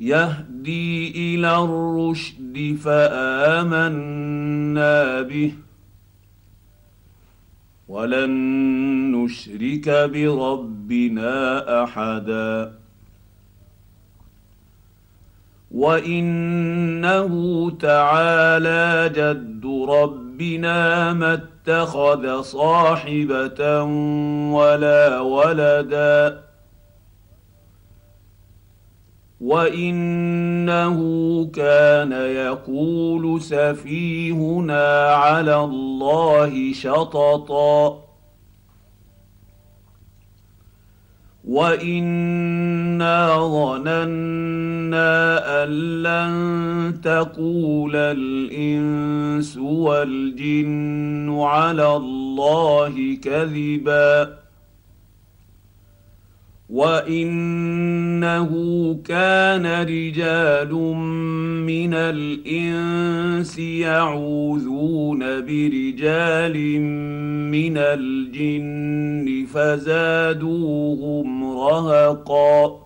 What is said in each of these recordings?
يهدي إلى الرشد فآمنا به. ولن نشرك بربنا أحدا. وإنه تعالى جد ربنا ما اتخذ صاحبة ولا ولدا. وانه كان يقول سفيهنا على الله شططا وانا ظننا ان لن تقول الانس والجن على الله كذبا وانه كان رجال من الانس يعوذون برجال من الجن فزادوهم رهقا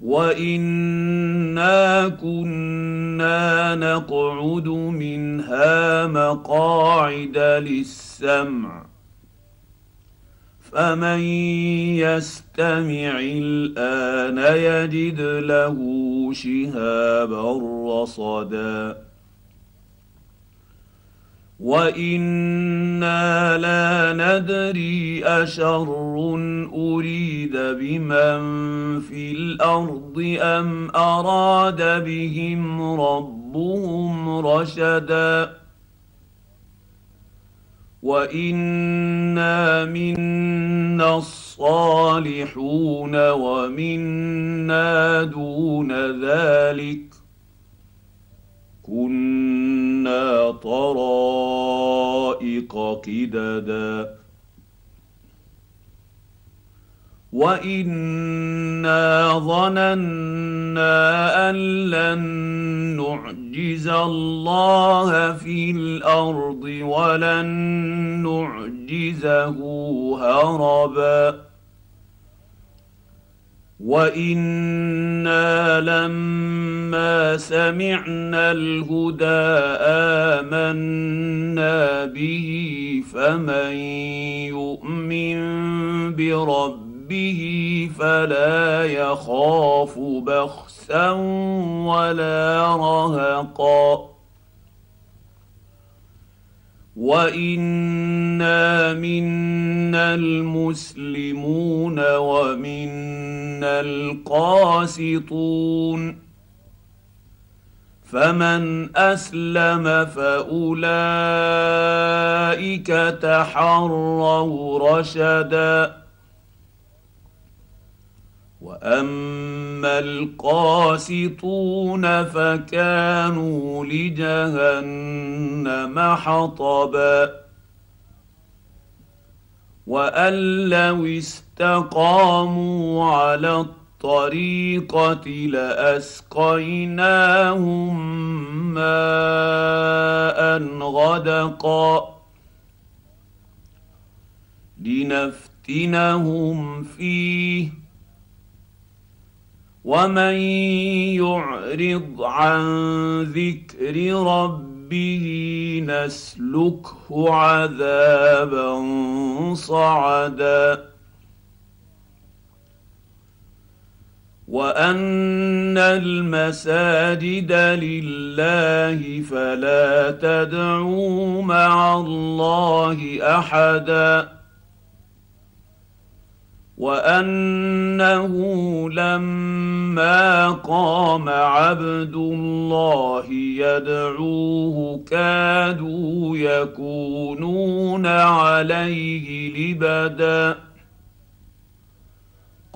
وانا كنا نقعد منها مقاعد للسمع فمن يستمع الان يجد له شهابا رصدا وأنا لا ندري اشر اريد بمن في الأرض ام اراد بهم ربهم رشدا وانا منا الصالحون ومنا دون ذلك كنا طرائق قددا. وانا ظننا ان لن نعجز الله في الأرض ولن نعجزه هربا. وأنا لما سمعنا الهدى آمنا به فمن يؤمن بربه فلا يخاف بخسا ولا رهقا. وانا منا المسلمون ومنا القاسطون. فمن أسلم فأولئك تحروا رشدا. وأما القاسطون فكانوا لجهنم حطبا. وأن لو استقاموا على الطريقة لأسقيناهم ماء غدقا لنفتنهم فيه. ومن يعرض عن ذكر ربه نسلكه عذابا صعدا. وان المساجد لله فلا تدعوا مع الله احدا وانه لما قام عبد الله يدعوه كادوا يكونون عليه لبدا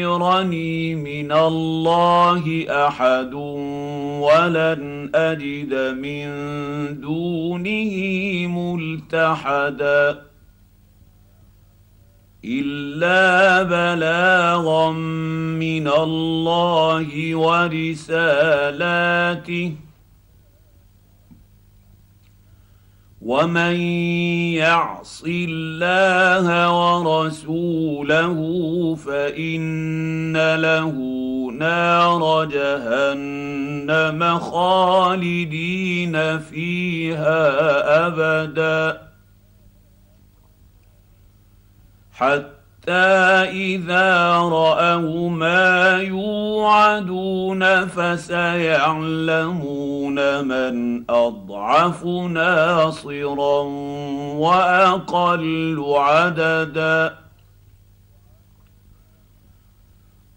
يجيرني من الله احد ولن اجد من دونه ملتحدا الا بلاغا من الله ورسالاته ومن يعص الله ورسوله فان له نار جهنم خالدين فيها ابدا حتى اذا راوا ما يوعدون فسيعلمون من اضعف ناصرا واقل عددا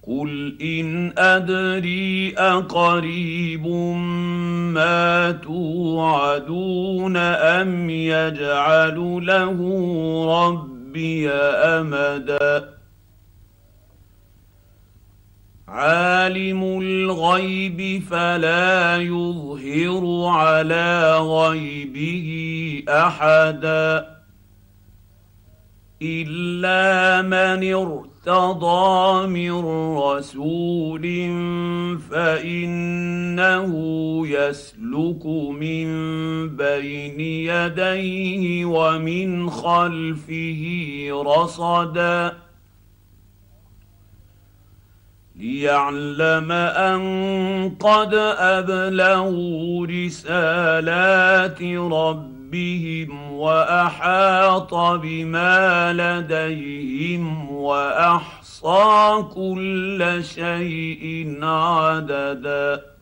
قل ان ادري اقريب ما توعدون ام يجعل له رب ربي أمدا. عالم الغيب فلا يظهر على غيبه أحدا. إلا من ارتضى من رسول فانه يسلك من بين يديه ومن خلفه رصدا ليعلم ان قد ابلغوا رسالات ربهم وأحاط بما لديهم وأحصى كل شيء عددا.